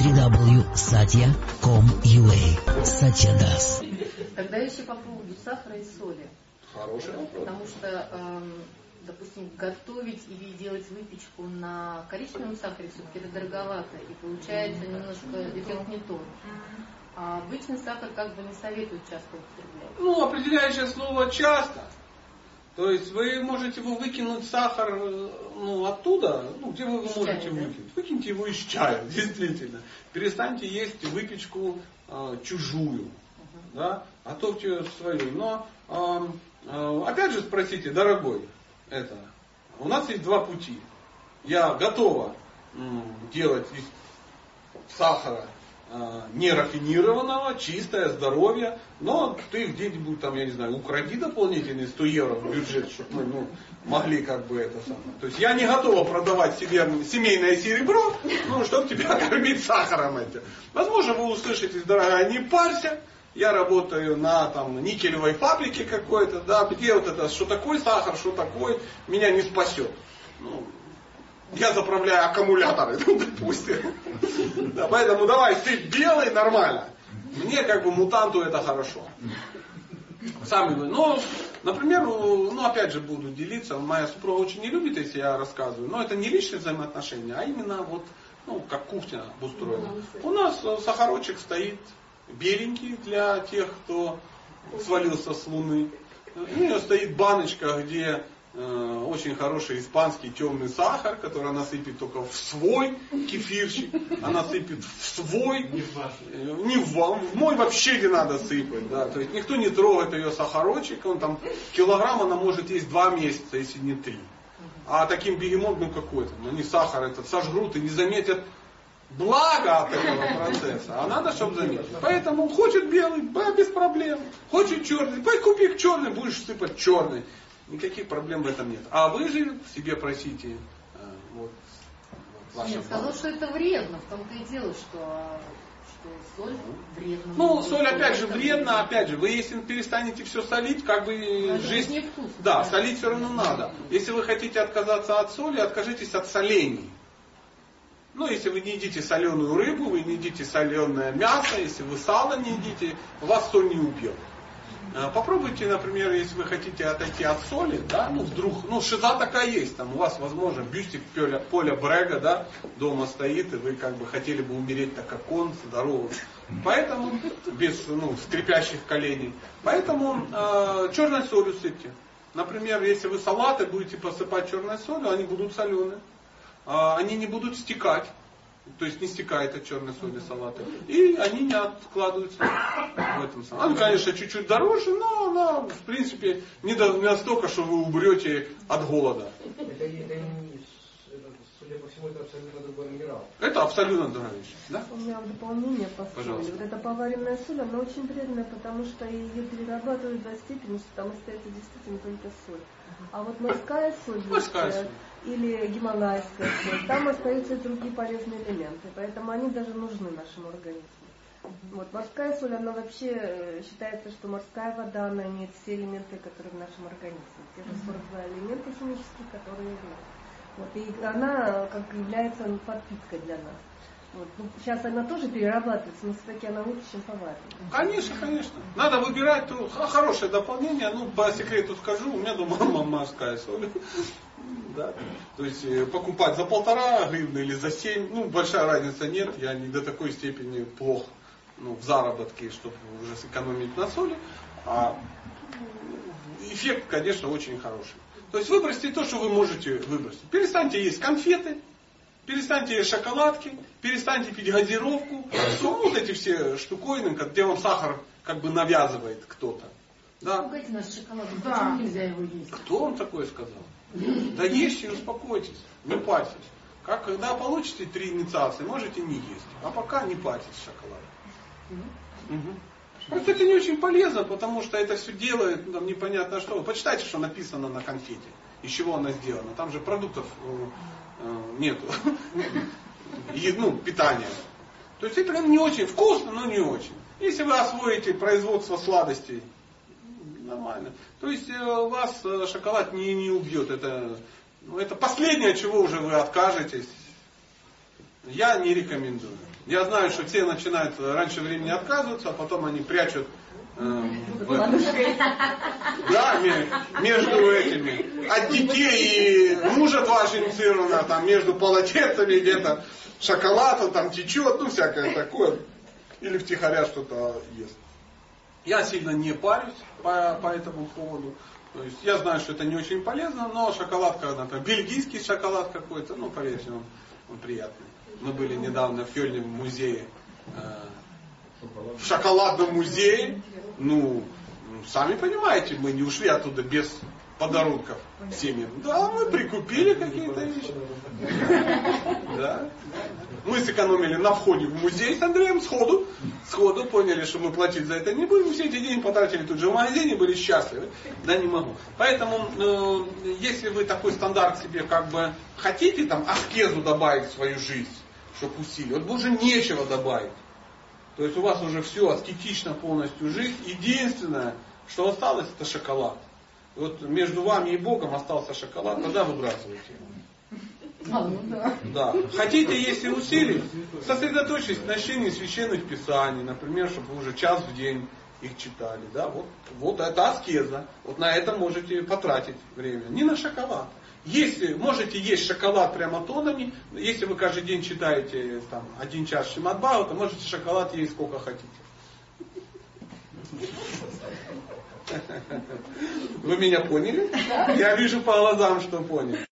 www.satya.com.ua Satya Das. Тогда еще по поводу сахара и соли. Хороший вопрос. Потому что, эм, допустим, готовить или делать выпечку на коричневом сахаре все-таки это дороговато. И получается немножко эффект не тот. А обычный сахар как бы не советуют часто употреблять. Ну, определяющее слово часто. То есть вы можете его выкинуть сахар ну, оттуда, ну, где вы его Из можете чая, да? выкинуть. Выкиньте его из чая, действительно. Перестаньте есть выпечку э, чужую. Да? Готовьте свою. Но э, э, опять же спросите, дорогой, это, у нас есть два пути. Я готова м, делать из сахара э, нерафинированного, чистое, здоровье, но ты где-нибудь там, я не знаю, укради дополнительные 100 евро в бюджет, чтобы мы ну, могли как бы это самое. То есть я не готова продавать себе семейное серебро, ну, чтобы тебя кормить сахаром этим. Возможно, вы услышите, дорогая, не парься, я работаю на там, никелевой фабрике какой-то, да, где вот это, что такое сахар, что такое, меня не спасет. Ну, я заправляю аккумуляторы, ну, допустим. Да, поэтому давай, ты белый, нормально. Мне как бы мутанту это хорошо. Сами вы. Но, например, ну опять же буду делиться. Моя супруга очень не любит, если я рассказываю. Но это не личные взаимоотношения, а именно вот, ну, как кухня обустроена. У нас э, сахарочек стоит беленький для тех, кто свалился с луны. У нее стоит баночка, где очень хороший испанский темный сахар, который она сыпет только в свой кефирчик, она сыпет в свой, э, не в в мой вообще не надо сыпать, да, то есть никто не трогает ее сахарочек, он там килограмм она может есть два месяца, если не три. А таким бегемот, ну какой то они сахар этот сожрут и не заметят благо от этого процесса, а надо, чтобы заметить. Поэтому хочет белый, без проблем. Хочет черный, пой купи черный, будешь сыпать черный. Никаких проблем в этом нет. А вы же себе просите э, вот, вот Нет, сказал, что это вредно. В том-то и дело, что, что соль вредна. Ну, соль опять же вредно, опять же, вы если перестанете все солить, как бы Но жизнь... же невкусно. Да, солить все равно надо. Если вы хотите отказаться от соли, откажитесь от солений. Ну, если вы не едите соленую рыбу, вы не едите соленое мясо, если вы сало не едите, вас соль не убьет. Э, Попробуйте, например, если вы хотите отойти от соли, да, ну вдруг, ну шиза такая есть, там у вас, возможно, бюстик поля, поля Брега, да, дома стоит, и вы как бы хотели бы умереть так, как он, здоровый. Поэтому, без, ну, скрипящих коленей. Поэтому э, черной солью сыпьте. Например, если вы салаты будете посыпать черной солью, они будут соленые. А, они не будут стекать. То есть не стекает от черной соли салаты. И они не откладываются в этом самом. Она, конечно, чуть-чуть дороже, но она, в принципе, не, до- не настолько, что вы умрете от голода. Это, это не, с- это, судя по всему, это абсолютно другой минерал. Это абсолютно другая вещь. Да? У меня в дополнение по соли. Пожалуйста. Вот эта поваренная соль, она очень вредная, потому что ее перерабатывают до степени, что там остается действительно только соль. А вот морская соль, Морская соль. или гималайская соль, там остаются и другие полезные элементы, поэтому они даже нужны нашему организму. Вот морская соль, она вообще э, считается, что морская вода, она имеет все элементы, которые в нашем организме. Те же 42 элемента химические, которые есть. Вот, и она как является ну, подпиткой для нас. Вот. Ну, сейчас она тоже перерабатывается, но все-таки она лучше, чем поваренная. Конечно, конечно. Надо выбирать то, х- хорошее дополнение. Ну, по секрету скажу, у меня дома морская соль. Да. То есть э, покупать за полтора гривны или за семь, ну, большая разница нет. Я не до такой степени плох ну, в заработке, чтобы уже сэкономить на соли. А м, эффект, конечно, очень хороший. То есть выбросьте то, что вы можете выбросить. Перестаньте есть конфеты, перестаньте есть шоколадки, перестаньте пить газировку. Все, вот эти все штуковины, где вам сахар как бы навязывает кто-то. Да. Пугайте нас шоколадом. Да. Нельзя его есть? Кто вам такое сказал? Да ешьте и успокойтесь, не парьтесь. Как, когда получите три инициации, можете не есть. А пока не парьтесь шоколад. Мгм. Просто это не очень полезно, потому что это все делает там, непонятно что. Почитайте, что написано на конфете. Из чего она сделана. Там же продуктов э, э, нету. И, ну, питания. То есть это не очень вкусно, но не очень. Если вы освоите производство сладостей, нормально. То есть э, вас э, шоколад не, не убьет. Это, ну, это последнее, чего уже вы откажетесь. Я не рекомендую. Я знаю, что все начинают раньше времени отказываться, а потом они прячут э. Да, ме- между этими. От детей и мужа два инициировано, там между полотенцами где-то шоколад там течет, ну всякое такое. Или втихаря что-то ест. Я сильно не парюсь по, по этому поводу. То есть я знаю, что это не очень полезно, но шоколадка, например, бельгийский шоколад какой-то, ну поверьте, он, он приятный. Мы были недавно в Кёльне в музее, э, в шоколадном музее. Ну, сами понимаете, мы не ушли оттуда без подарунков семьям. Да, мы прикупили какие-то вещи. Да. Мы сэкономили на входе в музей с Андреем сходу. Сходу поняли, что мы платить за это не будем. Все эти деньги потратили тут же в магазине, были счастливы. Да, не могу. Поэтому, э, если вы такой стандарт себе как бы хотите, там, аскезу добавить в свою жизнь, чтобы усилить, вот уже нечего добавить. То есть у вас уже все аскетично полностью жизнь. Единственное, что осталось, это шоколад. Вот между вами и Богом остался шоколад, тогда выбрасывайте его. А, ну да. Да. Хотите, если усилить, сосредоточьтесь на чтении священных писаний, например, чтобы вы уже час в день их читали. Да? Вот, вот это аскеза. Вот на это можете потратить время. Не на шоколад. Если можете есть шоколад прямо тонами, если вы каждый день читаете там, один час Шимадбау, то можете шоколад есть сколько хотите. Вы меня поняли? Я вижу по глазам, что поняли.